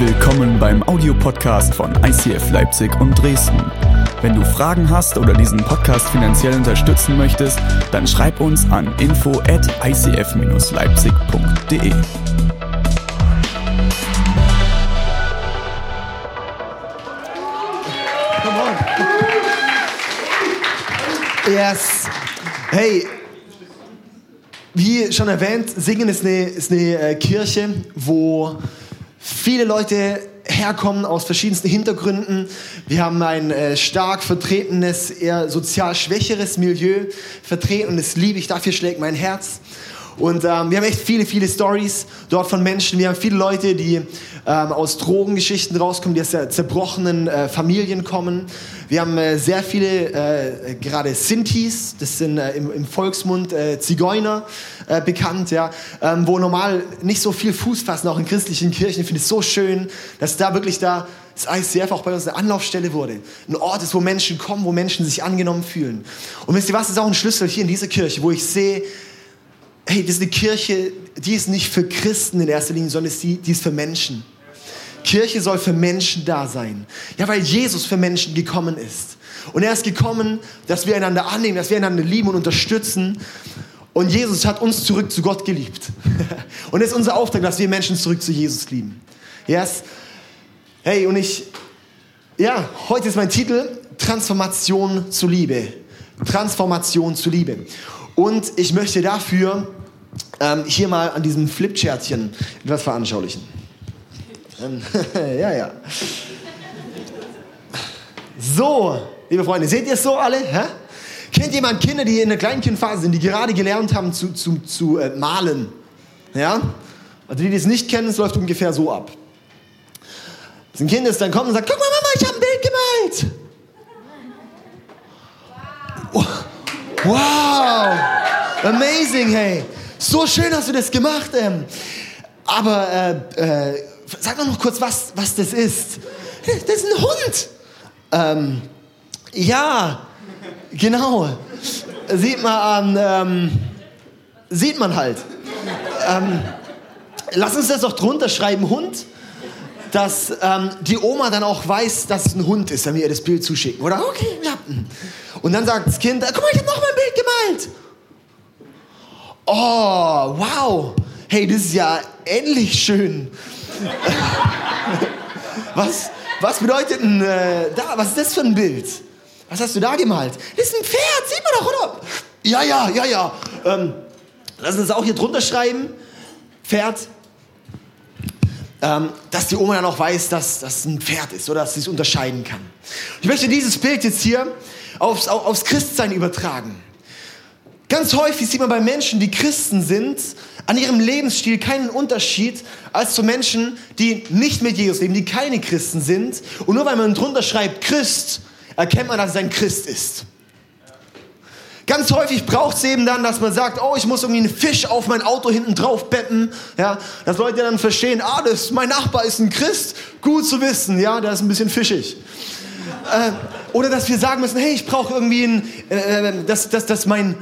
Willkommen beim Audiopodcast von ICF Leipzig und Dresden. Wenn du Fragen hast oder diesen Podcast finanziell unterstützen möchtest, dann schreib uns an info at icf-leipzig.de. Yes. Hey, wie schon erwähnt, Singen ist eine, ist eine äh, Kirche, wo viele Leute herkommen aus verschiedensten Hintergründen. Wir haben ein äh, stark vertretenes, eher sozial schwächeres Milieu vertreten und das liebe ich, dafür schlägt mein Herz. Und ähm, wir haben echt viele, viele Stories dort von Menschen. Wir haben viele Leute, die ähm, aus Drogengeschichten rauskommen, die aus zer- zerbrochenen äh, Familien kommen. Wir haben äh, sehr viele, äh, gerade Sintis, das sind äh, im, im Volksmund äh, Zigeuner äh, bekannt, ja, ähm, wo normal nicht so viel Fuß fassen, auch in christlichen Kirchen. Ich finde es so schön, dass da wirklich da das ICF auch bei uns eine Anlaufstelle wurde. Ein Ort ist, wo Menschen kommen, wo Menschen sich angenommen fühlen. Und wisst ihr was, ist auch ein Schlüssel hier in dieser Kirche, wo ich sehe, hey, das ist eine Kirche, die ist nicht für Christen in erster Linie, sondern die, die ist für Menschen. Kirche soll für Menschen da sein. Ja, weil Jesus für Menschen gekommen ist. Und er ist gekommen, dass wir einander annehmen, dass wir einander lieben und unterstützen. Und Jesus hat uns zurück zu Gott geliebt. Und es ist unser Auftrag, dass wir Menschen zurück zu Jesus lieben. Yes? Hey, und ich, ja, heute ist mein Titel Transformation zu Liebe. Transformation zu Liebe. Und ich möchte dafür ähm, hier mal an diesem Flipchartchen etwas veranschaulichen. Ähm, ja, ja. So, liebe Freunde, seht ihr es so alle? Hä? Kennt jemand Kinder, die in der Kleinkindphase sind, die gerade gelernt haben zu, zu, zu äh, malen? Ja? Also die, die es nicht kennen, es läuft ungefähr so ab. Das ein Kind ist dann kommt und sagt, guck mal Mama, ich habe ein Bild gemalt. Wow, amazing, hey. So schön hast du das gemacht. Ähm. Aber äh, äh, sag doch noch kurz, was, was das ist. Das ist ein Hund. Ähm, ja, genau. Sieht man an, ähm, sieht man halt. Ähm, lass uns das doch drunter schreiben, Hund. Dass ähm, die Oma dann auch weiß, dass es ein Hund ist, wenn wir ihr das Bild zuschicken. Oder okay, ja. Und dann sagt das Kind, guck mal, ich habe noch mal ein Bild gemalt. Oh, wow. Hey, das ist ja endlich schön. was, was bedeutet denn äh, da? Was ist das für ein Bild? Was hast du da gemalt? Das ist ein Pferd, sieht man doch, oder? Ja, ja, ja, ja. Ähm, lass uns das auch hier drunter schreiben. Pferd. Ähm, dass die Oma dann auch weiß, dass das ein Pferd ist oder dass sie es unterscheiden kann. Ich möchte dieses Bild jetzt hier aufs, aufs Christsein übertragen. Ganz häufig sieht man bei Menschen, die Christen sind, an ihrem Lebensstil keinen Unterschied als zu Menschen, die nicht mit Jesus leben, die keine Christen sind. Und nur weil man drunter schreibt Christ, erkennt man, dass es ein Christ ist. Ganz häufig braucht es eben dann, dass man sagt, oh, ich muss irgendwie einen Fisch auf mein Auto hinten drauf betten, ja, dass Leute dann verstehen, ah, das, mein Nachbar ist ein Christ, gut zu wissen, ja, der ist ein bisschen fischig. Äh, oder dass wir sagen müssen, hey, ich brauche irgendwie ein, äh, dass, dass, dass mein,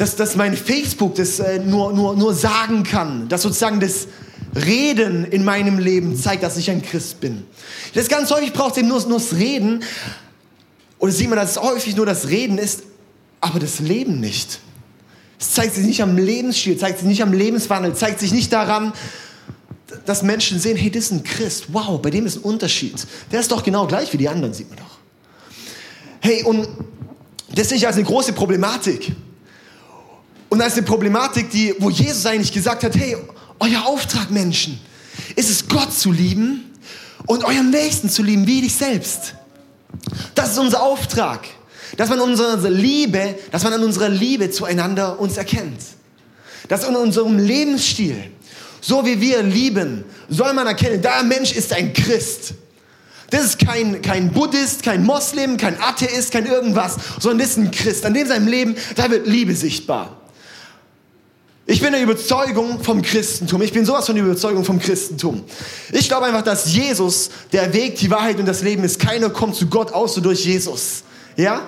dass, dass mein Facebook das äh, nur, nur, nur sagen kann, dass sozusagen das Reden in meinem Leben zeigt, dass ich ein Christ bin. Das ganz häufig braucht eben nur, nur das Reden. Oder sieht man, dass es häufig nur das Reden ist, aber das Leben nicht. Es zeigt sich nicht am Lebensstil, zeigt sich nicht am Lebenswandel, zeigt sich nicht daran, dass Menschen sehen, hey, das ist ein Christ. Wow, bei dem ist ein Unterschied. Der ist doch genau gleich wie die anderen, sieht man doch. Hey, und das sehe ich als eine große Problematik. Und als eine Problematik, die, wo Jesus eigentlich gesagt hat, hey, euer Auftrag, Menschen, ist es, Gott zu lieben und euren Nächsten zu lieben, wie dich selbst. Das ist unser Auftrag. Dass man unsere Liebe, dass man an unserer Liebe zueinander uns erkennt. Dass in unserem Lebensstil, so wie wir lieben, soll man erkennen, der Mensch ist ein Christ. Das ist kein, kein Buddhist, kein Moslem, kein Atheist, kein irgendwas, sondern das ist ein Christ. An dem seinem Leben, da wird Liebe sichtbar. Ich bin der Überzeugung vom Christentum. Ich bin sowas von der Überzeugung vom Christentum. Ich glaube einfach, dass Jesus der Weg, die Wahrheit und das Leben ist. Keiner kommt zu Gott außer durch Jesus. Ja?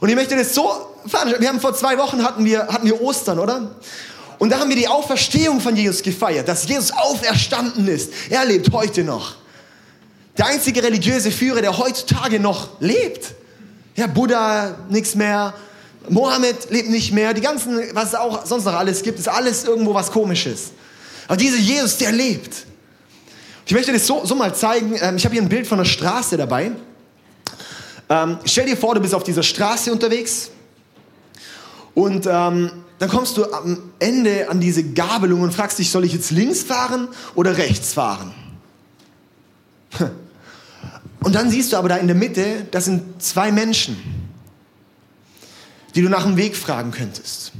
Und ich möchte das so veranstalten. Wir haben vor zwei Wochen hatten wir, hatten wir Ostern, oder? Und da haben wir die Auferstehung von Jesus gefeiert, dass Jesus auferstanden ist. Er lebt heute noch. Der einzige religiöse Führer, der heutzutage noch lebt. Ja, Buddha, nichts mehr. Mohammed lebt nicht mehr. Die ganzen, was es auch sonst noch alles gibt, ist alles irgendwo was Komisches. Aber dieser Jesus, der lebt. Ich möchte das so, so mal zeigen. Ähm, ich habe hier ein Bild von einer Straße dabei. Ähm, stell dir vor, du bist auf dieser Straße unterwegs und ähm, dann kommst du am Ende an diese Gabelung und fragst dich, soll ich jetzt links fahren oder rechts fahren? Und dann siehst du aber da in der Mitte, das sind zwei Menschen, die du nach dem Weg fragen könntest.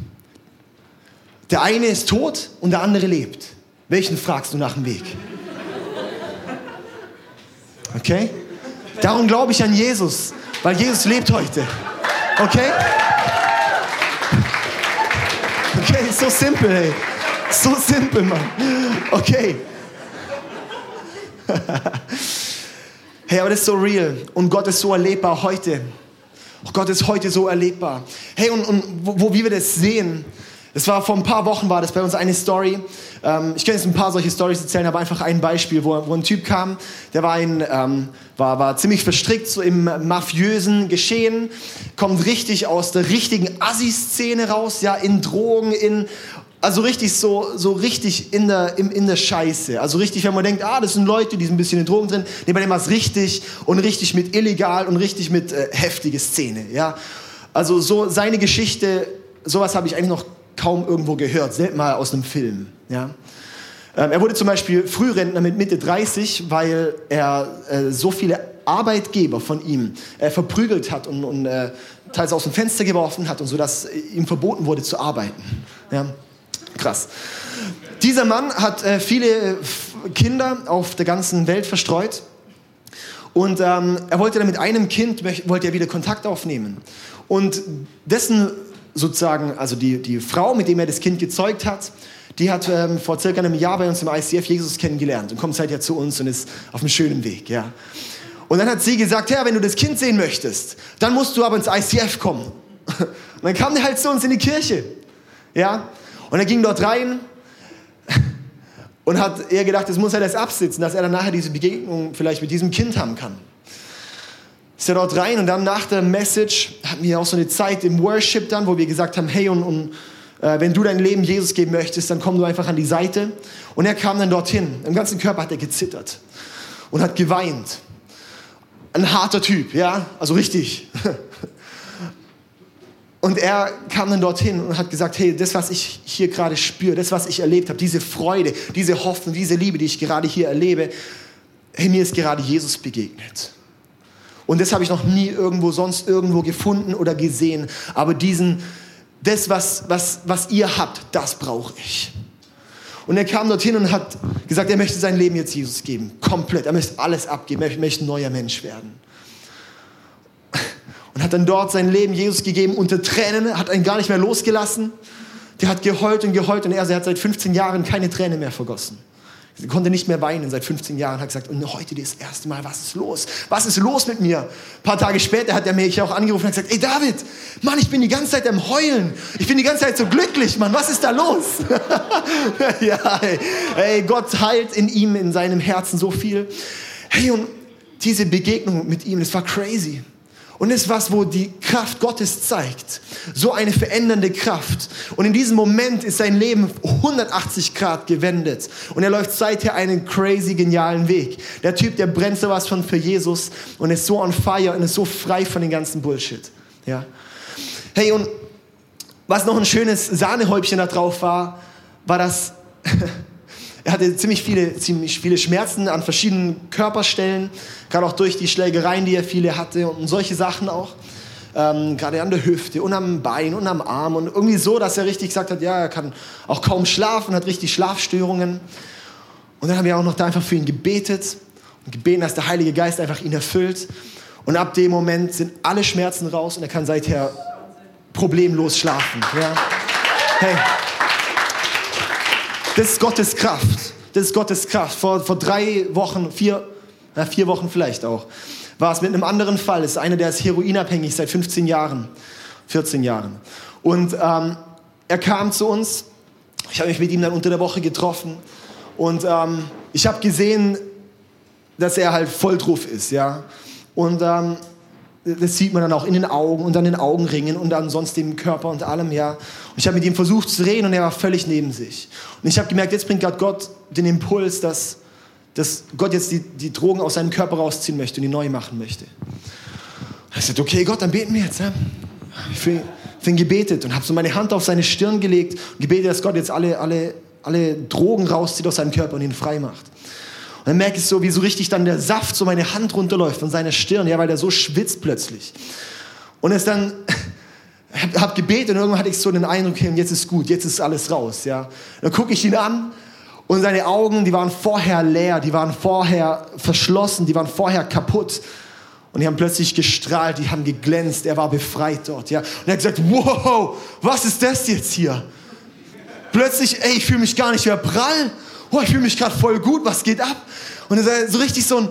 Der eine ist tot und der andere lebt. Welchen fragst du nach dem Weg? Okay? Darum glaube ich an Jesus, weil Jesus lebt heute. Okay? Okay, so simpel, ey. So simpel, Mann. Okay. hey, aber das ist so real und Gott ist so erlebbar heute. Gott ist heute so erlebbar. Hey, und, und wo, wo wir das sehen, das war vor ein paar Wochen war das bei uns eine Story. Ähm, ich kann jetzt ein paar solche Stories erzählen, aber einfach ein Beispiel, wo, wo ein Typ kam, der war, ein, ähm, war, war ziemlich verstrickt so im mafiösen Geschehen, kommt richtig aus der richtigen Assi-Szene raus, ja, in Drogen, in also richtig so, so richtig in der, in, in der Scheiße. Also richtig, wenn man denkt, ah, das sind Leute, die sind ein bisschen in Drogen drin, nee, bei dem war es richtig und richtig mit illegal und richtig mit äh, heftige Szene, ja. Also so seine Geschichte, sowas habe ich eigentlich noch kaum irgendwo gehört, selten mal aus einem Film. Ja? Ähm, er wurde zum Beispiel Frührentner mit Mitte 30, weil er äh, so viele Arbeitgeber von ihm äh, verprügelt hat und, und äh, teils aus dem Fenster geworfen hat und so, dass ihm verboten wurde zu arbeiten. Ja? Krass. Dieser Mann hat äh, viele Kinder auf der ganzen Welt verstreut und ähm, er wollte dann mit einem Kind wollte er wieder Kontakt aufnehmen und dessen sozusagen, also die, die Frau, mit dem er das Kind gezeugt hat, die hat ähm, vor circa einem Jahr bei uns im ICF Jesus kennengelernt und kommt seither zu uns und ist auf einem schönen Weg, ja. Und dann hat sie gesagt, ja, wenn du das Kind sehen möchtest, dann musst du aber ins ICF kommen. Und dann kam der halt zu uns in die Kirche, ja. Und er ging dort rein und hat eher gedacht, es muss er das absitzen, dass er dann nachher diese Begegnung vielleicht mit diesem Kind haben kann ist er dort rein und dann nach der Message hatten wir auch so eine Zeit im Worship dann, wo wir gesagt haben, hey und, und äh, wenn du dein Leben Jesus geben möchtest, dann komm du einfach an die Seite. Und er kam dann dorthin. Im ganzen Körper hat er gezittert und hat geweint. Ein harter Typ, ja, also richtig. Und er kam dann dorthin und hat gesagt, hey, das, was ich hier gerade spüre, das, was ich erlebt habe, diese Freude, diese Hoffnung, diese Liebe, die ich gerade hier erlebe, hey, mir ist gerade Jesus begegnet. Und das habe ich noch nie irgendwo sonst irgendwo gefunden oder gesehen. Aber diesen, das, was, was, was ihr habt, das brauche ich. Und er kam dorthin und hat gesagt, er möchte sein Leben jetzt Jesus geben. Komplett. Er möchte alles abgeben. Er möchte ein neuer Mensch werden. Und hat dann dort sein Leben Jesus gegeben unter Tränen, hat ihn gar nicht mehr losgelassen. Der hat geheult und geheult und er, er hat seit 15 Jahren keine Träne mehr vergossen. Sie konnte nicht mehr weinen seit 15 Jahren, hat gesagt, und heute das erste Mal, was ist los? Was ist los mit mir? Ein paar Tage später hat er mich auch angerufen und gesagt, ey David, Mann, ich bin die ganze Zeit am Heulen. Ich bin die ganze Zeit so glücklich, Mann, was ist da los? ja, ey, ey, Gott heilt in ihm, in seinem Herzen so viel. Hey, und diese Begegnung mit ihm, das war crazy. Und ist was, wo die Kraft Gottes zeigt. So eine verändernde Kraft. Und in diesem Moment ist sein Leben 180 Grad gewendet. Und er läuft seither einen crazy genialen Weg. Der Typ, der brennt sowas von für Jesus und ist so on fire und ist so frei von den ganzen Bullshit. Ja. Hey, und was noch ein schönes Sahnehäubchen da drauf war, war das, er hatte ziemlich viele, ziemlich viele Schmerzen an verschiedenen Körperstellen, gerade auch durch die Schlägereien, die er viele hatte und solche Sachen auch. Ähm, gerade an der Hüfte und am Bein und am Arm und irgendwie so, dass er richtig gesagt hat, ja, er kann auch kaum schlafen, hat richtig Schlafstörungen. Und dann haben wir auch noch da einfach für ihn gebetet und gebeten, dass der Heilige Geist einfach ihn erfüllt. Und ab dem Moment sind alle Schmerzen raus und er kann seither problemlos schlafen. Ja? Hey. Das ist Gottes Kraft. Das ist Gottes Kraft. Vor, vor drei Wochen, vier, na, vier Wochen vielleicht auch, war es mit einem anderen Fall. Das ist einer, der ist heroinabhängig seit 15 Jahren, 14 Jahren. Und ähm, er kam zu uns. Ich habe mich mit ihm dann unter der Woche getroffen. Und ähm, ich habe gesehen, dass er halt voll drauf ist, ja. Und ähm, das sieht man dann auch in den Augen und an den Augenringen und ansonsten im Körper und allem, ja. Und ich habe mit ihm versucht zu reden und er war völlig neben sich. Und ich habe gemerkt, jetzt bringt gerade Gott den Impuls, dass, dass Gott jetzt die, die Drogen aus seinem Körper rausziehen möchte und die neu machen möchte. Ich sagte, okay, Gott, dann beten wir jetzt. Ja? Ich bin gebetet und habe so meine Hand auf seine Stirn gelegt und gebetet, dass Gott jetzt alle, alle, alle Drogen rauszieht aus seinem Körper und ihn frei macht. Dann merke ich so, wie so richtig dann der Saft so meine Hand runterläuft von seiner Stirn, ja, weil der so schwitzt plötzlich. Und es dann, habe hab gebetet und irgendwann hatte ich so den Eindruck, okay, jetzt ist gut, jetzt ist alles raus, ja. Dann gucke ich ihn an und seine Augen, die waren vorher leer, die waren vorher verschlossen, die waren vorher kaputt. Und die haben plötzlich gestrahlt, die haben geglänzt, er war befreit dort, ja. Und er hat gesagt, wow, was ist das jetzt hier? Plötzlich, ey, ich fühle mich gar nicht mehr prall oh, ich fühle mich gerade voll gut, was geht ab? Und ist so richtig so ein,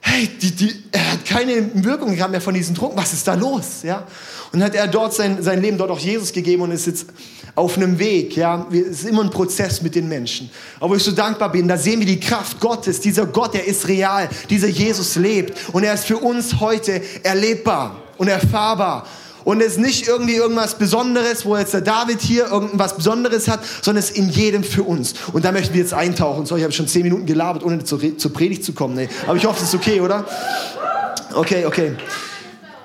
hey, die, die, er hat keine Wirkung gehabt mehr von diesem Druck, was ist da los? Ja? Und dann hat er dort sein, sein Leben dort auch Jesus gegeben und ist jetzt auf einem Weg. Ja? Es ist immer ein Prozess mit den Menschen. Aber ich so dankbar bin, da sehen wir die Kraft Gottes. Dieser Gott, der ist real. Dieser Jesus lebt. Und er ist für uns heute erlebbar und erfahrbar. Und es ist nicht irgendwie irgendwas Besonderes, wo jetzt der David hier irgendwas Besonderes hat, sondern es ist in jedem für uns. Und da möchten wir jetzt eintauchen. So, ich habe schon zehn Minuten gelabert, ohne zur, zur Predigt zu kommen. Nee. Aber ich hoffe, es ist okay, oder? Okay, okay.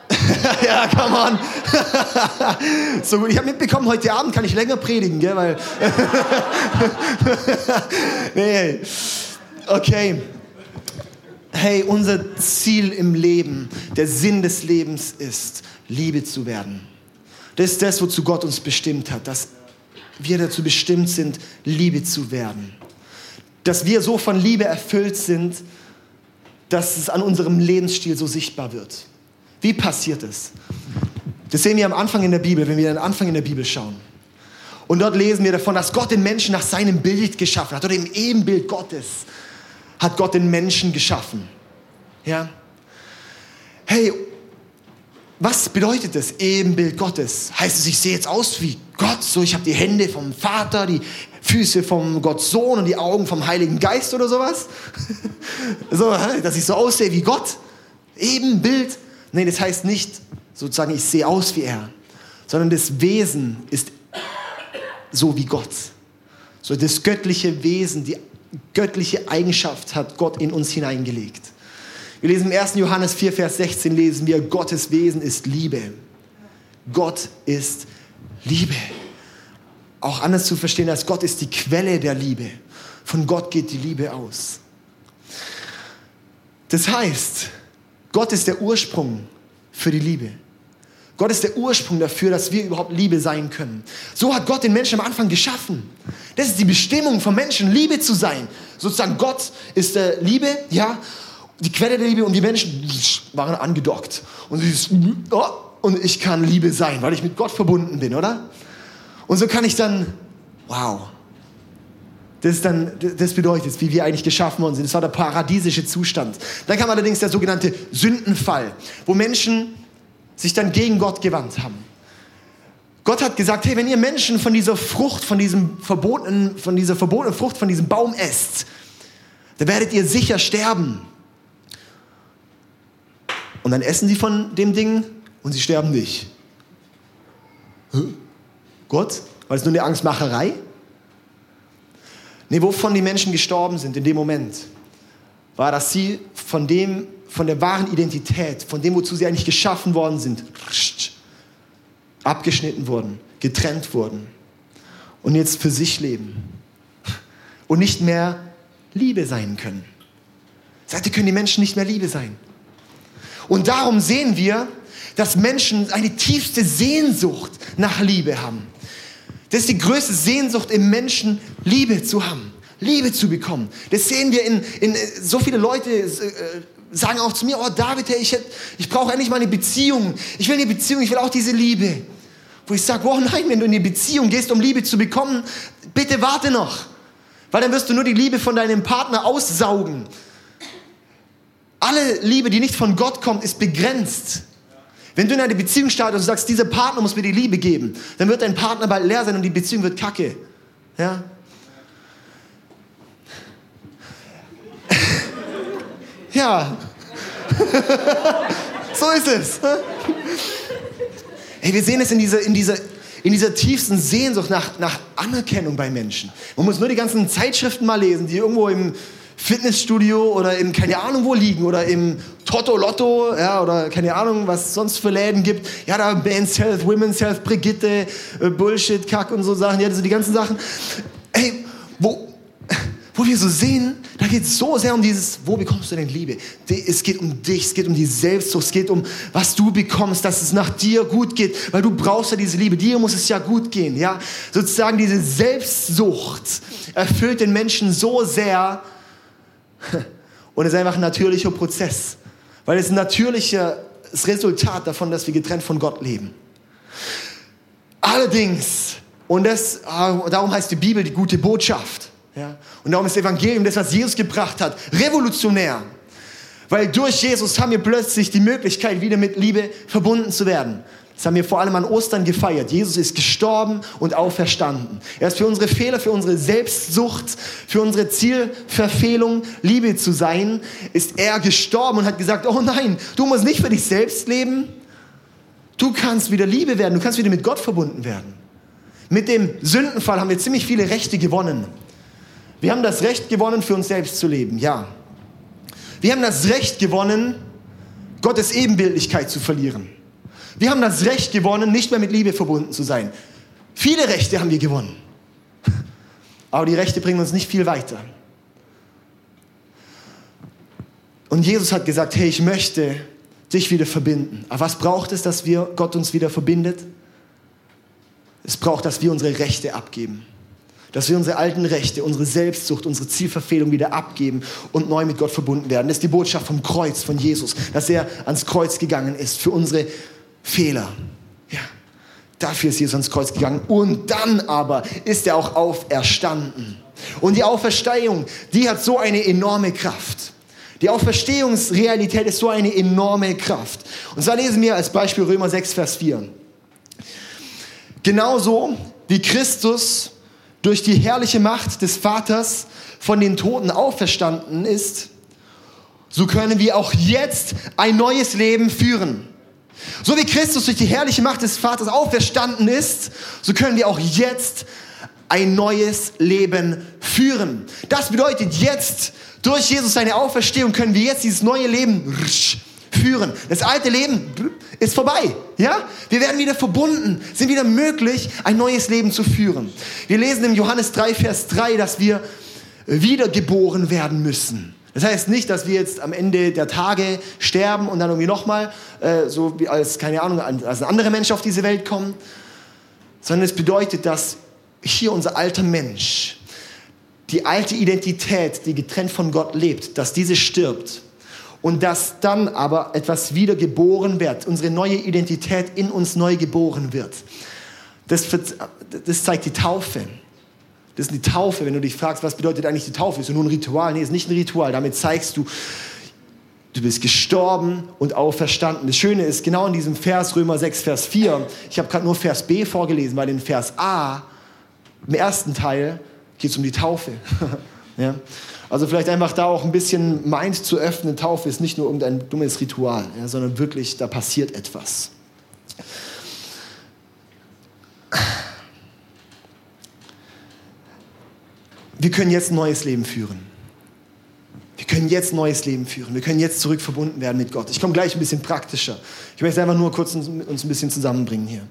ja, come on. so gut. Ich habe mitbekommen, heute Abend kann ich länger predigen, gell? Weil nee. Okay. Hey, unser Ziel im Leben, der Sinn des Lebens ist, Liebe zu werden. Das ist das, wozu Gott uns bestimmt hat, dass wir dazu bestimmt sind, Liebe zu werden. Dass wir so von Liebe erfüllt sind, dass es an unserem Lebensstil so sichtbar wird. Wie passiert es? Das sehen wir am Anfang in der Bibel, wenn wir den Anfang in der Bibel schauen. Und dort lesen wir davon, dass Gott den Menschen nach seinem Bild geschaffen hat, oder im Ebenbild Gottes hat Gott den Menschen geschaffen. Ja? Hey, was bedeutet das Ebenbild Gottes? Heißt es, ich sehe jetzt aus wie Gott, so ich habe die Hände vom Vater, die Füße vom Gott Sohn und die Augen vom Heiligen Geist oder sowas? so, dass ich so aussehe wie Gott? Ebenbild? Nein, das heißt nicht sozusagen, ich sehe aus wie er, sondern das Wesen ist so wie Gott. So das göttliche Wesen, die göttliche Eigenschaft hat Gott in uns hineingelegt. Wir lesen im 1. Johannes 4, Vers 16, lesen wir, Gottes Wesen ist Liebe. Gott ist Liebe. Auch anders zu verstehen, als Gott ist die Quelle der Liebe. Von Gott geht die Liebe aus. Das heißt, Gott ist der Ursprung für die Liebe. Gott ist der Ursprung dafür, dass wir überhaupt Liebe sein können. So hat Gott den Menschen am Anfang geschaffen. Das ist die Bestimmung von Menschen, Liebe zu sein. Sozusagen Gott ist der Liebe, ja, die Quelle der Liebe und die Menschen waren angedockt. Und, dieses, oh, und ich kann Liebe sein, weil ich mit Gott verbunden bin, oder? Und so kann ich dann, wow. Das, ist dann, das bedeutet, wie wir eigentlich geschaffen worden sind. Das war der paradiesische Zustand. Dann kam allerdings der sogenannte Sündenfall, wo Menschen sich dann gegen Gott gewandt haben. Gott hat gesagt, hey, wenn ihr Menschen von dieser Frucht, von diesem verbotenen, von dieser verbotenen Frucht, von diesem Baum esst, dann werdet ihr sicher sterben. Und dann essen sie von dem Ding und sie sterben nicht. Gott? War das nur eine Angstmacherei? Nee, wovon die Menschen gestorben sind in dem Moment, war, dass sie von dem, von der wahren Identität, von dem, wozu sie eigentlich geschaffen worden sind, abgeschnitten wurden, getrennt wurden und jetzt für sich leben und nicht mehr Liebe sein können. Seitdem können die Menschen nicht mehr Liebe sein. Und darum sehen wir, dass Menschen eine tiefste Sehnsucht nach Liebe haben. Das ist die größte Sehnsucht im Menschen, Liebe zu haben, Liebe zu bekommen. Das sehen wir in, in so viele Leute äh, sagen auch zu mir, oh David, hey, ich, ich brauche endlich mal eine Beziehung. Ich will eine Beziehung, ich will auch diese Liebe. Wo ich sage, oh nein, wenn du in eine Beziehung gehst, um Liebe zu bekommen, bitte warte noch. Weil dann wirst du nur die Liebe von deinem Partner aussaugen. Alle Liebe, die nicht von Gott kommt, ist begrenzt. Wenn du in eine Beziehung startest und sagst, dieser Partner muss mir die Liebe geben, dann wird dein Partner bald leer sein und die Beziehung wird kacke. Ja? Ja. so ist es. Hey, wir sehen es in dieser, in dieser, in dieser tiefsten Sehnsucht nach, nach Anerkennung bei Menschen. Man muss nur die ganzen Zeitschriften mal lesen, die irgendwo im Fitnessstudio oder im keine Ahnung wo liegen oder im Toto Lotto, ja, oder keine Ahnung, was es sonst für Läden gibt. Ja, da Men's Health, Women's Health, Brigitte, äh, Bullshit, Kack und so Sachen, ja, also die ganzen Sachen. Hey, wo, wo wir so sehen, da geht es so sehr um dieses, wo bekommst du denn Liebe? Es geht um dich, es geht um die Selbstsucht, es geht um, was du bekommst, dass es nach dir gut geht, weil du brauchst ja diese Liebe, dir muss es ja gut gehen, ja. Sozusagen diese Selbstsucht erfüllt den Menschen so sehr und es ist einfach ein natürlicher Prozess, weil es ein natürliches Resultat davon, dass wir getrennt von Gott leben. Allerdings, und das, ah, darum heißt die Bibel die gute Botschaft, ja? Und darum ist das Evangelium, das, was Jesus gebracht hat, revolutionär. Weil durch Jesus haben wir plötzlich die Möglichkeit, wieder mit Liebe verbunden zu werden. Das haben wir vor allem an Ostern gefeiert. Jesus ist gestorben und auferstanden. Er ist für unsere Fehler, für unsere Selbstsucht, für unsere Zielverfehlung, Liebe zu sein, ist er gestorben und hat gesagt, oh nein, du musst nicht für dich selbst leben. Du kannst wieder Liebe werden, du kannst wieder mit Gott verbunden werden. Mit dem Sündenfall haben wir ziemlich viele Rechte gewonnen. Wir haben das Recht gewonnen, für uns selbst zu leben, ja. Wir haben das Recht gewonnen, Gottes Ebenbildlichkeit zu verlieren. Wir haben das Recht gewonnen, nicht mehr mit Liebe verbunden zu sein. Viele Rechte haben wir gewonnen. Aber die Rechte bringen uns nicht viel weiter. Und Jesus hat gesagt, hey, ich möchte dich wieder verbinden. Aber was braucht es, dass wir Gott uns wieder verbindet? Es braucht, dass wir unsere Rechte abgeben dass wir unsere alten Rechte, unsere Selbstsucht, unsere Zielverfehlung wieder abgeben und neu mit Gott verbunden werden. Das ist die Botschaft vom Kreuz, von Jesus, dass er ans Kreuz gegangen ist für unsere Fehler. Ja, dafür ist Jesus ans Kreuz gegangen. Und dann aber ist er auch auferstanden. Und die Auferstehung, die hat so eine enorme Kraft. Die Auferstehungsrealität ist so eine enorme Kraft. Und zwar lesen wir als Beispiel Römer 6, Vers 4. Genauso wie Christus durch die herrliche Macht des Vaters von den Toten auferstanden ist, so können wir auch jetzt ein neues Leben führen. So wie Christus durch die herrliche Macht des Vaters auferstanden ist, so können wir auch jetzt ein neues Leben führen. Das bedeutet jetzt, durch Jesus seine Auferstehung können wir jetzt dieses neue Leben führen. Das alte Leben ist vorbei. Ja? Wir werden wieder verbunden, sind wieder möglich, ein neues Leben zu führen. Wir lesen im Johannes 3, Vers 3, dass wir wiedergeboren werden müssen. Das heißt nicht, dass wir jetzt am Ende der Tage sterben und dann irgendwie nochmal, äh, so wie als, keine Ahnung, als ein anderer Mensch auf diese Welt kommen, sondern es bedeutet, dass hier unser alter Mensch, die alte Identität, die getrennt von Gott lebt, dass diese stirbt und dass dann aber etwas wieder geboren wird, unsere neue Identität in uns neu geboren wird. Das, das zeigt die Taufe. Das ist die Taufe, wenn du dich fragst, was bedeutet eigentlich die Taufe? Ist nur ein Ritual? Nee, ist nicht ein Ritual. Damit zeigst du, du bist gestorben und auferstanden. Das Schöne ist, genau in diesem Vers, Römer 6, Vers 4, ich habe gerade nur Vers B vorgelesen, weil in Vers A, im ersten Teil, geht es um die Taufe. ja? Also vielleicht einfach da auch ein bisschen meint zu öffnen, Taufe ist nicht nur irgendein dummes Ritual, ja, sondern wirklich, da passiert etwas. Wir können jetzt ein neues Leben führen. Wir können jetzt ein neues Leben führen. Wir können jetzt zurück verbunden werden mit Gott. Ich komme gleich ein bisschen praktischer. Ich möchte einfach nur kurz uns, uns ein bisschen zusammenbringen hier.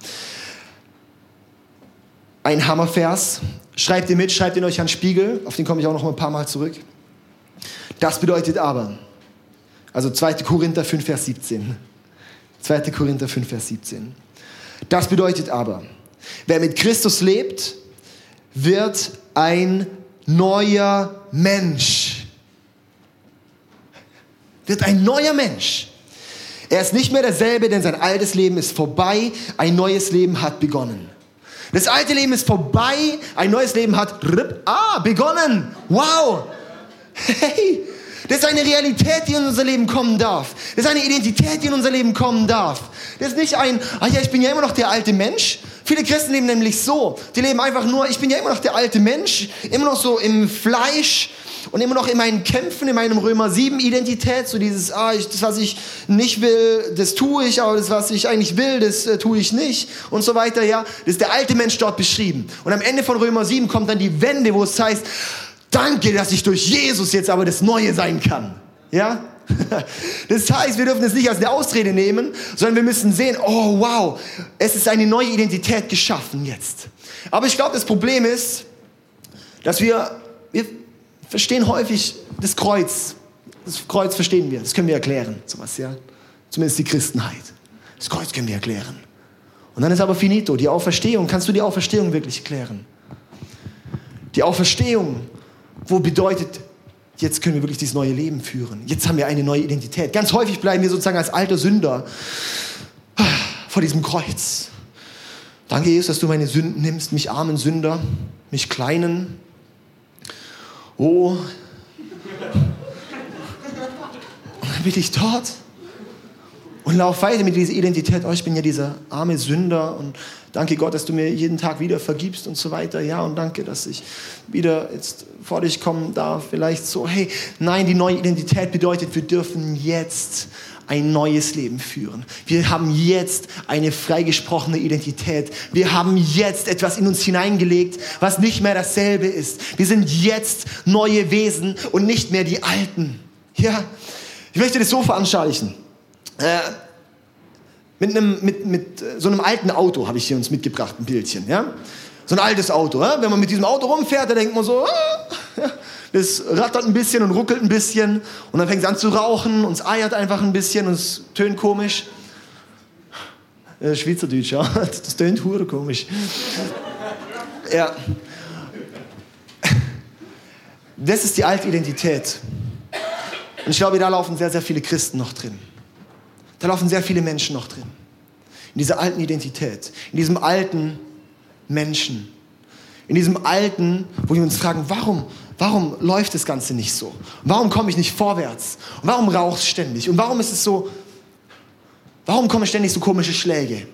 Ein Hammervers. Schreibt ihr mit, schreibt ihn euch an Spiegel. Auf den komme ich auch noch ein paar Mal zurück. Das bedeutet aber, also 2. Korinther 5, Vers 17. 2. Korinther 5, Vers 17. Das bedeutet aber, wer mit Christus lebt, wird ein neuer Mensch. Wird ein neuer Mensch. Er ist nicht mehr derselbe, denn sein altes Leben ist vorbei, ein neues Leben hat begonnen. Das alte Leben ist vorbei, ein neues Leben hat ah, begonnen. Wow! Hey, das ist eine Realität, die in unser Leben kommen darf. Das ist eine Identität, die in unser Leben kommen darf. Das ist nicht ein, ah ja, ich bin ja immer noch der alte Mensch. Viele Christen leben nämlich so. Die leben einfach nur, ich bin ja immer noch der alte Mensch, immer noch so im Fleisch. und immer noch in meinen Kämpfen, in meinem Römer 7 Identität, so dieses, ah, ich, das, was ich nicht will, das tue ich, aber das, was ich eigentlich will, das äh, tue ich nicht und so weiter, ja. Das ist der alte Mensch dort beschrieben. Und am Ende von Römer 7 kommt dann die Wende, wo es heißt, danke, dass ich durch Jesus jetzt aber das Neue sein kann. Ja? Das heißt, wir dürfen es nicht als eine Ausrede nehmen, sondern wir müssen sehen, oh wow, es ist eine neue Identität geschaffen jetzt. Aber ich glaube, das Problem ist, dass wir, wir verstehen häufig das Kreuz. Das Kreuz verstehen wir, das können wir erklären, sowas, ja. Zumindest die Christenheit. Das Kreuz können wir erklären. Und dann ist aber finito, die Auferstehung. Kannst du die Auferstehung wirklich erklären? Die Auferstehung, wo bedeutet, jetzt können wir wirklich dieses neue Leben führen. Jetzt haben wir eine neue Identität. Ganz häufig bleiben wir sozusagen als alter Sünder vor diesem Kreuz. Danke, Jesus, dass du meine Sünden nimmst, mich armen Sünder, mich kleinen. Oh. Und dann bin ich dort und lauf weiter mit dieser Identität. Oh, ich bin ja dieser arme Sünder und danke Gott, dass du mir jeden Tag wieder vergibst und so weiter. Ja, und danke, dass ich wieder jetzt vor dich kommen darf. Vielleicht so, hey, nein, die neue Identität bedeutet, wir dürfen jetzt ein neues Leben führen. Wir haben jetzt eine freigesprochene Identität. Wir haben jetzt etwas in uns hineingelegt, was nicht mehr dasselbe ist. Wir sind jetzt neue Wesen und nicht mehr die Alten. Ja, ich möchte das so veranschaulichen. Äh, mit, einem, mit, mit äh, so einem alten Auto habe ich hier uns mitgebracht, ein Bildchen. Ja? So ein altes Auto. Ja? Wenn man mit diesem Auto rumfährt, dann denkt man so, ah, es rattert ein bisschen und ruckelt ein bisschen und dann fängt es an zu rauchen und es eiert einfach ein bisschen und es tönt komisch. Äh, Schweizerdeutsch, ja, das tönt hure komisch. Ja. Das ist die alte Identität. Und ich glaube, da laufen sehr, sehr viele Christen noch drin. Da laufen sehr viele Menschen noch drin. In dieser alten Identität, in diesem alten Menschen, in diesem alten, wo wir uns fragen, warum, warum läuft das Ganze nicht so? Warum komme ich nicht vorwärts? Und warum raucht es ständig? Und warum ist es so, warum kommen ständig so komische Schläge?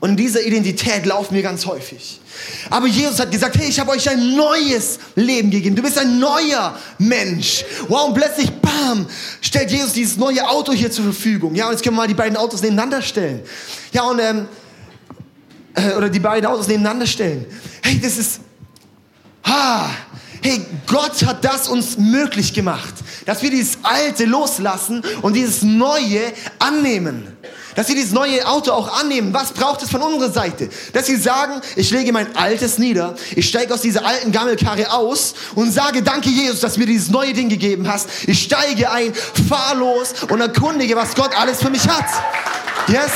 Und in dieser Identität laufen wir ganz häufig. Aber Jesus hat gesagt, hey, ich habe euch ein neues Leben gegeben. Du bist ein neuer Mensch. Wow, und plötzlich, bam, stellt Jesus dieses neue Auto hier zur Verfügung. Ja, und jetzt können wir mal die beiden Autos nebeneinander stellen. Ja, und, ähm, äh, oder die beiden Autos nebeneinander stellen. Hey, das ist, ah, hey, Gott hat das uns möglich gemacht, dass wir dieses Alte loslassen und dieses Neue annehmen dass sie dieses neue Auto auch annehmen. Was braucht es von unserer Seite? Dass sie sagen, ich lege mein Altes nieder, ich steige aus dieser alten Gammelkarre aus und sage, danke Jesus, dass du mir dieses neue Ding gegeben hast. Ich steige ein, fahr los und erkundige, was Gott alles für mich hat. Yes.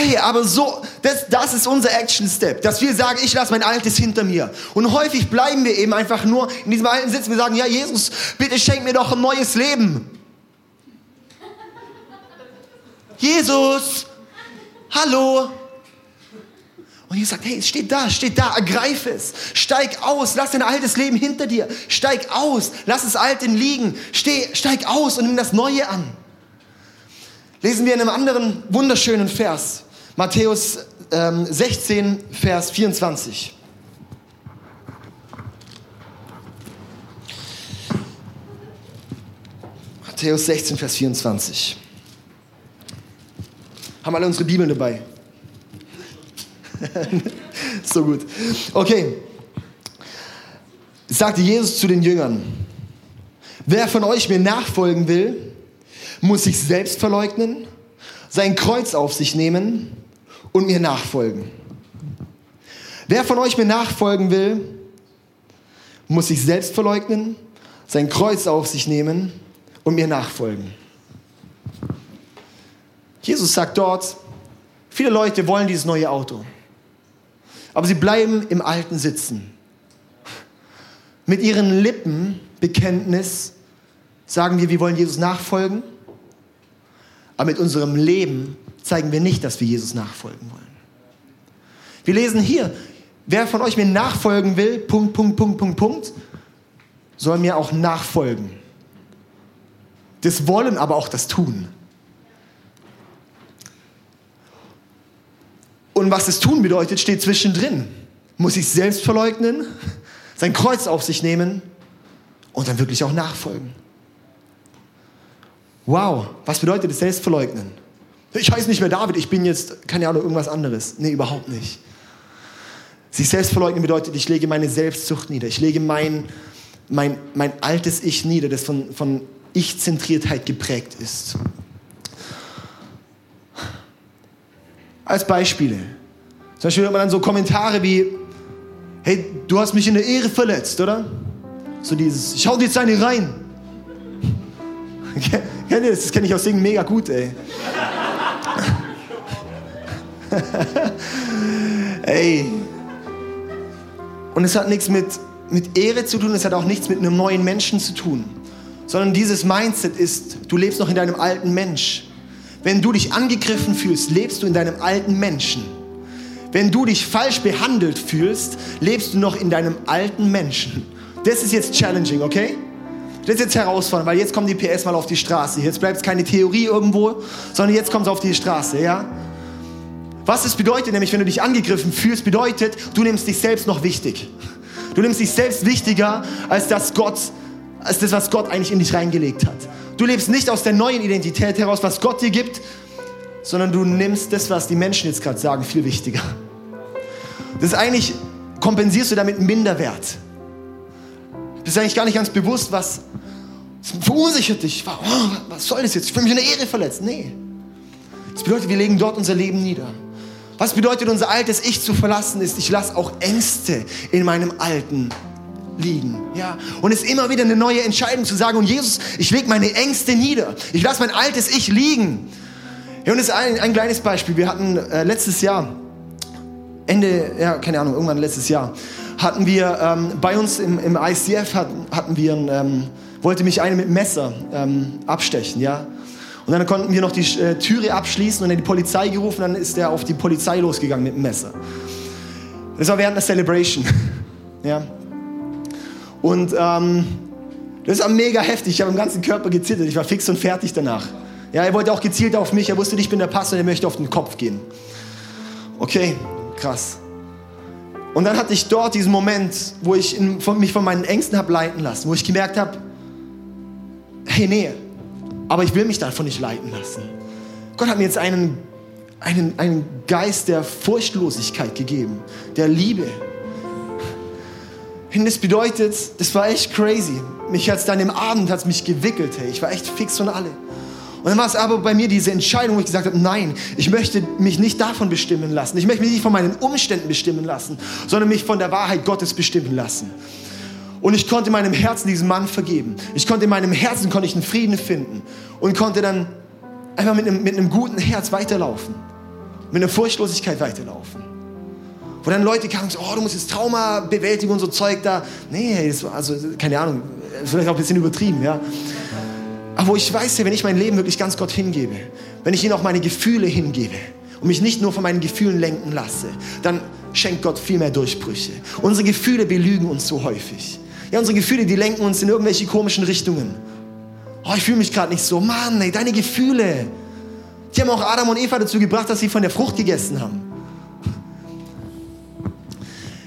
Hey, aber so, das, das ist unser Action Step, dass wir sagen, ich lasse mein Altes hinter mir. Und häufig bleiben wir eben einfach nur in diesem alten Sitz. Wir sagen, ja, Jesus, bitte schenk mir doch ein neues Leben. Jesus, hallo. Und Jesus sagt, hey, es steht da, steht da, ergreif es. Steig aus, lass dein altes Leben hinter dir. Steig aus, lass das Alte liegen. Steh, steig aus und nimm das Neue an. Lesen wir in einem anderen wunderschönen Vers. Matthäus ähm, 16, Vers 24. Matthäus 16, Vers 24. Haben alle unsere Bibeln dabei? so gut. Okay. Sagte Jesus zu den Jüngern, wer von euch mir nachfolgen will, muss sich selbst verleugnen, sein Kreuz auf sich nehmen und mir nachfolgen. Wer von euch mir nachfolgen will, muss sich selbst verleugnen, sein Kreuz auf sich nehmen und mir nachfolgen. Jesus sagt dort, viele Leute wollen dieses neue Auto, aber sie bleiben im Alten sitzen. Mit ihren Lippen Bekenntnis sagen wir, wir wollen Jesus nachfolgen, aber mit unserem Leben zeigen wir nicht, dass wir Jesus nachfolgen wollen. Wir lesen hier, wer von euch mir nachfolgen will, Punkt, Punkt, Punkt, Punkt, Punkt, soll mir auch nachfolgen. Das Wollen, aber auch das Tun. Und was es tun bedeutet, steht zwischendrin. Muss sich selbst verleugnen, sein Kreuz auf sich nehmen und dann wirklich auch nachfolgen. Wow, was bedeutet es selbst verleugnen? Ich heiße nicht mehr David, ich bin jetzt, keine Ahnung, irgendwas anderes. Nee, überhaupt nicht. Sich selbst verleugnen bedeutet, ich lege meine Selbstsucht nieder. Ich lege mein, mein, mein altes Ich nieder, das von, von Ich-Zentriertheit geprägt ist. Als Beispiele. Zum Beispiel hört man dann so Kommentare wie, hey, du hast mich in der Ehre verletzt, oder? So dieses, ich hau dir jetzt eine rein. Kennt ihr das? Das kenne ich aus Singen mega gut, ey. ey. Und es hat nichts mit, mit Ehre zu tun, es hat auch nichts mit einem neuen Menschen zu tun. Sondern dieses Mindset ist, du lebst noch in deinem alten Mensch. Wenn du dich angegriffen fühlst, lebst du in deinem alten Menschen. Wenn du dich falsch behandelt fühlst, lebst du noch in deinem alten Menschen. Das ist jetzt challenging, okay? Das ist jetzt herausfordernd, weil jetzt kommen die PS mal auf die Straße. Jetzt bleibt es keine Theorie irgendwo, sondern jetzt kommt es auf die Straße, ja? Was es bedeutet, nämlich wenn du dich angegriffen fühlst, bedeutet, du nimmst dich selbst noch wichtig. Du nimmst dich selbst wichtiger als das Gott, als das, was Gott eigentlich in dich reingelegt hat. Du lebst nicht aus der neuen Identität heraus, was Gott dir gibt, sondern du nimmst das, was die Menschen jetzt gerade sagen, viel wichtiger. Das ist eigentlich, kompensierst du damit Minderwert. Du bist eigentlich gar nicht ganz bewusst, was verunsichert dich. Was soll das jetzt? Ich fühle mich in der Ehre verletzt. Nee. Das bedeutet, wir legen dort unser Leben nieder. Was bedeutet, unser altes Ich zu verlassen, ist, ich lasse auch Ängste in meinem alten liegen. Ja? Und es ist immer wieder eine neue Entscheidung zu sagen, und Jesus, ich lege meine Ängste nieder. Ich lasse mein altes Ich liegen. Ja, und es ist ein, ein kleines Beispiel. Wir hatten äh, letztes Jahr, Ende, ja, keine Ahnung, irgendwann letztes Jahr, hatten wir ähm, bei uns im, im ICF hatten, hatten wir, ein, ähm, wollte mich eine mit Messer ähm, abstechen, ja. Und dann konnten wir noch die äh, Türe abschließen und dann die Polizei gerufen, dann ist er auf die Polizei losgegangen mit dem Messer. Das war während der Celebration, ja. Und ähm, das war mega heftig. Ich habe im ganzen Körper gezittert. Ich war fix und fertig danach. Ja, er wollte auch gezielt auf mich. Er wusste, ich bin der Pastor, der möchte auf den Kopf gehen. Okay, krass. Und dann hatte ich dort diesen Moment, wo ich in, von, mich von meinen Ängsten habe leiten lassen, wo ich gemerkt habe, hey, nee, aber ich will mich davon nicht leiten lassen. Gott hat mir jetzt einen, einen, einen Geist der Furchtlosigkeit gegeben, der Liebe. Und das bedeutet, das war echt crazy. Mich hat es dann im Abend hat's mich gewickelt, hey. Ich war echt fix von alle. Und dann war es aber bei mir diese Entscheidung, wo ich gesagt habe, nein, ich möchte mich nicht davon bestimmen lassen. Ich möchte mich nicht von meinen Umständen bestimmen lassen, sondern mich von der Wahrheit Gottes bestimmen lassen. Und ich konnte in meinem Herzen diesen Mann vergeben. Ich konnte in meinem Herzen konnte ich einen Frieden finden und konnte dann einfach mit einem, mit einem guten Herz weiterlaufen, mit einer Furchtlosigkeit weiterlaufen. Wo dann Leute kamen und so, oh, du musst jetzt Trauma bewältigen und so Zeug da. Nee, das war also keine Ahnung, vielleicht auch ein bisschen übertrieben, ja. Aber wo ich weiß, wenn ich mein Leben wirklich ganz Gott hingebe, wenn ich ihm auch meine Gefühle hingebe und mich nicht nur von meinen Gefühlen lenken lasse, dann schenkt Gott viel mehr Durchbrüche. Unsere Gefühle belügen uns so häufig. Ja, unsere Gefühle, die lenken uns in irgendwelche komischen Richtungen. Oh, ich fühle mich gerade nicht so. Mann, ey, deine Gefühle. Die haben auch Adam und Eva dazu gebracht, dass sie von der Frucht gegessen haben.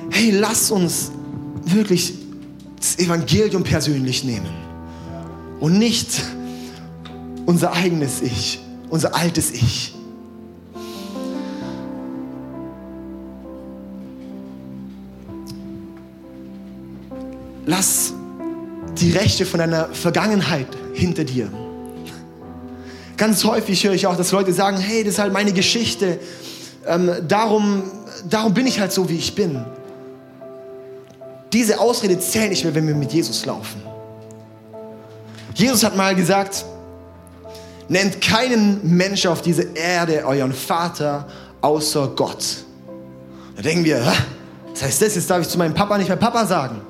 Hey, lass uns wirklich das Evangelium persönlich nehmen und nicht unser eigenes Ich, unser altes Ich. Lass die Rechte von deiner Vergangenheit hinter dir. Ganz häufig höre ich auch, dass Leute sagen, hey, das ist halt meine Geschichte. Ähm, darum, darum bin ich halt so, wie ich bin. Diese Ausrede zählt nicht mehr, wenn wir mit Jesus laufen. Jesus hat mal gesagt, nennt keinen Mensch auf dieser Erde euren Vater außer Gott. Da denken wir, was heißt das? Jetzt darf ich zu meinem Papa nicht mehr Papa sagen.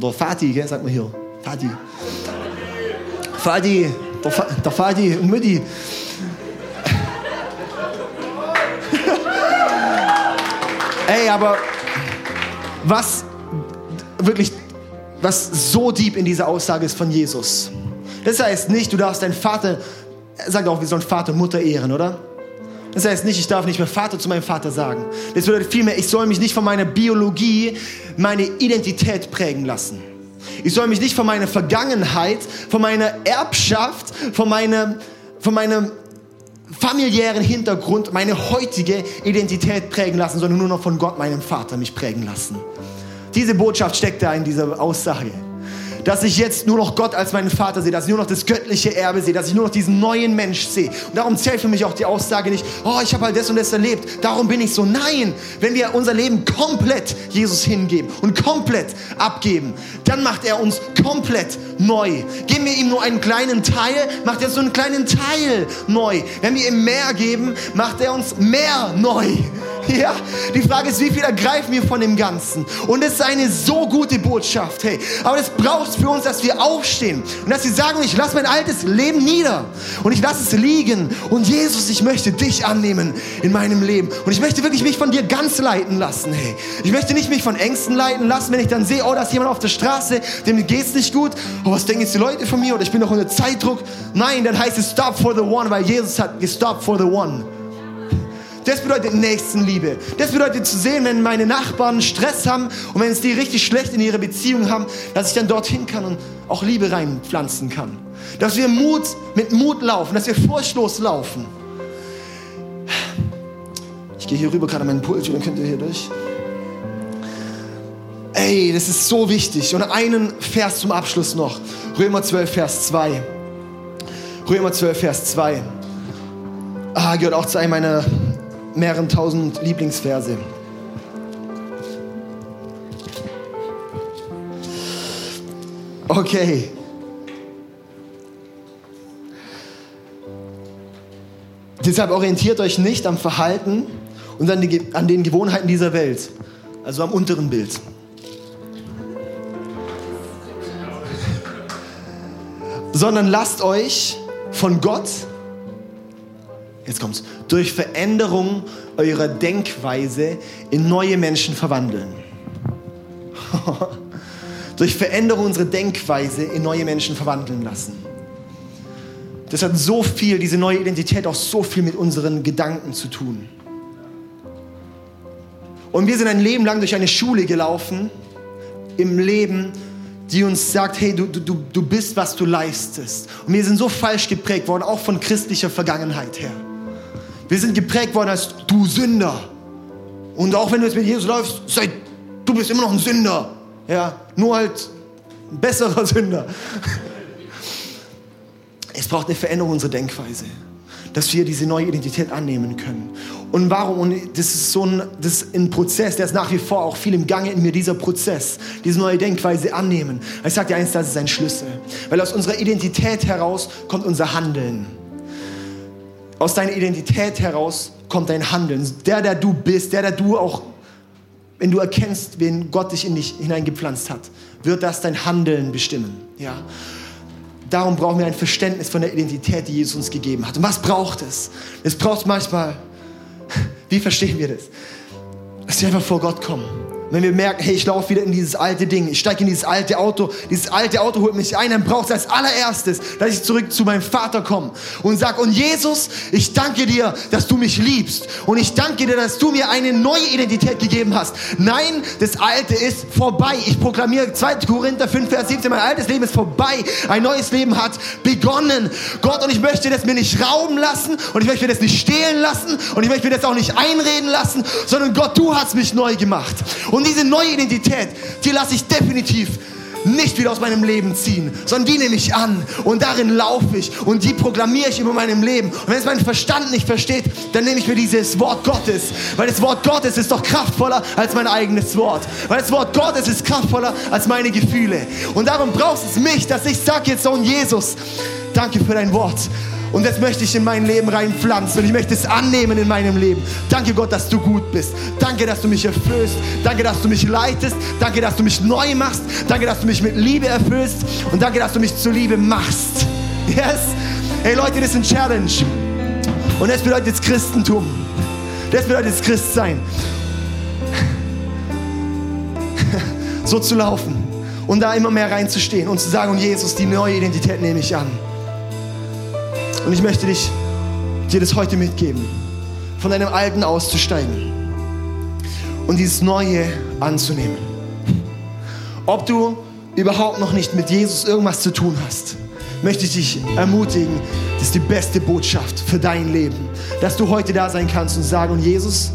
Oder Vati, gell? sagt man hier. Vati. Vati, der, der Vati und Mutti. Ey, aber was wirklich was so deep in dieser Aussage ist von Jesus. Das heißt nicht, du darfst deinen Vater, er sagt auch, wir sollen Vater und Mutter ehren, oder? Das heißt nicht, ich darf nicht mehr Vater zu meinem Vater sagen. Das bedeutet vielmehr, ich soll mich nicht von meiner Biologie meine Identität prägen lassen. Ich soll mich nicht von meiner Vergangenheit, von meiner Erbschaft, von meinem, von meinem familiären Hintergrund, meine heutige Identität prägen lassen, sondern nur noch von Gott, meinem Vater, mich prägen lassen. Diese Botschaft steckt da in dieser Aussage dass ich jetzt nur noch Gott als meinen Vater sehe, dass ich nur noch das göttliche Erbe sehe, dass ich nur noch diesen neuen Mensch sehe. Und darum zählt für mich auch die Aussage nicht, oh, ich habe halt das und das erlebt, darum bin ich so. Nein, wenn wir unser Leben komplett Jesus hingeben und komplett abgeben, dann macht er uns komplett neu. Geben wir ihm nur einen kleinen Teil, macht er so einen kleinen Teil neu. Wenn wir ihm mehr geben, macht er uns mehr neu. Ja, die Frage ist, wie viel ergreifen wir von dem Ganzen? Und es ist eine so gute Botschaft, hey. Aber das braucht für uns, dass wir aufstehen und dass wir sagen, ich lasse mein altes Leben nieder und ich lasse es liegen. Und Jesus, ich möchte dich annehmen in meinem Leben. Und ich möchte wirklich mich von dir ganz leiten lassen, hey. Ich möchte nicht mich von Ängsten leiten lassen, wenn ich dann sehe, oh, da ist jemand auf der Straße, dem geht's nicht gut. Oh, was denken jetzt die Leute von mir? Oder ich bin noch unter Zeitdruck. Nein, dann heißt es Stop for the One, weil Jesus hat gestoppt for the One. Das bedeutet Nächstenliebe. Das bedeutet zu sehen, wenn meine Nachbarn Stress haben und wenn es die richtig schlecht in ihrer Beziehung haben, dass ich dann dorthin kann und auch Liebe reinpflanzen kann. Dass wir Mut, mit Mut laufen, dass wir furchtlos laufen. Ich gehe hier rüber gerade an meinen Pult, dann könnt ihr hier durch. Ey, das ist so wichtig. Und einen Vers zum Abschluss noch. Römer 12, Vers 2. Römer 12, Vers 2. Ah, gehört auch zu einem meiner mehreren tausend Lieblingsverse. Okay. Deshalb orientiert euch nicht am Verhalten und an, die, an den Gewohnheiten dieser Welt, also am unteren Bild. Sondern lasst euch von Gott jetzt kommt's, durch Veränderung eurer Denkweise in neue Menschen verwandeln. durch Veränderung unserer Denkweise in neue Menschen verwandeln lassen. Das hat so viel, diese neue Identität auch so viel mit unseren Gedanken zu tun. Und wir sind ein Leben lang durch eine Schule gelaufen, im Leben, die uns sagt, hey, du, du, du bist, was du leistest. Und wir sind so falsch geprägt worden, auch von christlicher Vergangenheit her. Wir sind geprägt worden als du Sünder. Und auch wenn du jetzt mit Jesus läufst, sei, du bist immer noch ein Sünder. Ja, nur halt ein besserer Sünder. Es braucht eine Veränderung unserer Denkweise, dass wir diese neue Identität annehmen können. Und warum? Und das ist so ein, das ist ein Prozess, der ist nach wie vor auch viel im Gange in mir, dieser Prozess, diese neue Denkweise annehmen. Ich sage dir eins, das ist ein Schlüssel. Weil aus unserer Identität heraus kommt unser Handeln. Aus deiner Identität heraus kommt dein Handeln. Der, der du bist, der, der du auch, wenn du erkennst, wen Gott dich in dich hineingepflanzt hat, wird das dein Handeln bestimmen. Ja. Darum brauchen wir ein Verständnis von der Identität, die Jesus uns gegeben hat. Und was braucht es? Es braucht manchmal, wie verstehen wir das? Dass wir einfach vor Gott kommen wenn wir merken, hey, ich laufe wieder in dieses alte Ding, ich steige in dieses alte Auto, dieses alte Auto holt mich ein, dann braucht es als allererstes, dass ich zurück zu meinem Vater komme und sage, und Jesus, ich danke dir, dass du mich liebst und ich danke dir, dass du mir eine neue Identität gegeben hast. Nein, das Alte ist vorbei. Ich proklamiere 2. Korinther 5, Vers 17, mein altes Leben ist vorbei, ein neues Leben hat begonnen. Gott, und ich möchte das mir nicht rauben lassen und ich möchte mir das nicht stehlen lassen und ich möchte mir das auch nicht einreden lassen, sondern Gott, du hast mich neu gemacht. Und und diese neue Identität, die lasse ich definitiv nicht wieder aus meinem Leben ziehen, sondern die nehme ich an und darin laufe ich und die proklamiere ich über meinem Leben. Und wenn es mein Verstand nicht versteht, dann nehme ich mir dieses Wort Gottes, weil das Wort Gottes ist doch kraftvoller als mein eigenes Wort, weil das Wort Gottes ist kraftvoller als meine Gefühle. Und darum brauchst es mich, dass ich sage jetzt, Sohn Jesus, danke für dein Wort. Und das möchte ich in mein Leben reinpflanzen und ich möchte es annehmen in meinem Leben. Danke Gott, dass du gut bist. Danke, dass du mich erfüllst. Danke, dass du mich leitest. Danke, dass du mich neu machst. Danke, dass du mich mit Liebe erfüllst. Und danke, dass du mich zur Liebe machst. Yes? Hey Leute, das ist ein Challenge. Und das bedeutet jetzt Christentum. Das bedeutet jetzt Christsein. So zu laufen und da immer mehr reinzustehen und zu sagen, und Jesus, die neue Identität nehme ich an. Und ich möchte dich, dir das heute mitgeben. von deinem Alten auszusteigen und dieses Neue anzunehmen. Ob du überhaupt noch nicht mit Jesus irgendwas zu tun hast, möchte ich dich ermutigen, das ist die beste Botschaft für dein Leben, dass du heute da sein kannst und sagen, und Jesus,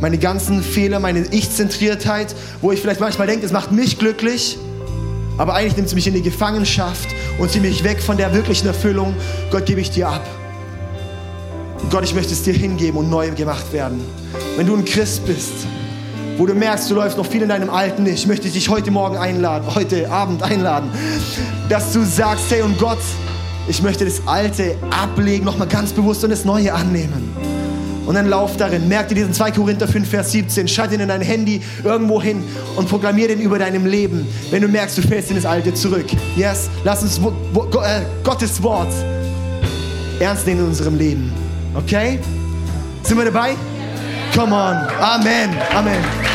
meine ganzen Fehler, meine Ich-Zentriertheit, wo ich vielleicht manchmal denke, es macht mich glücklich, aber eigentlich nimmt es mich in die Gefangenschaft und zieht mich weg von der wirklichen Erfüllung. Gott, gebe ich dir ab. Gott, ich möchte es dir hingeben und neu gemacht werden. Wenn du ein Christ bist, wo du merkst, du läufst noch viel in deinem Alten nicht, möchte ich dich heute Morgen einladen, heute Abend einladen, dass du sagst, hey und Gott, ich möchte das Alte ablegen, nochmal ganz bewusst und das Neue annehmen. Und dann lauf darin. Merk dir diesen 2 Korinther 5, Vers 17. Schalt ihn in dein Handy irgendwo hin und proklamier den über deinem Leben, wenn du merkst, du fällst in das Alte zurück. Yes, lass uns wo, wo, äh, Gottes Wort ernst nehmen in unserem Leben. Okay? Sind wir dabei? Come on. Amen. Amen.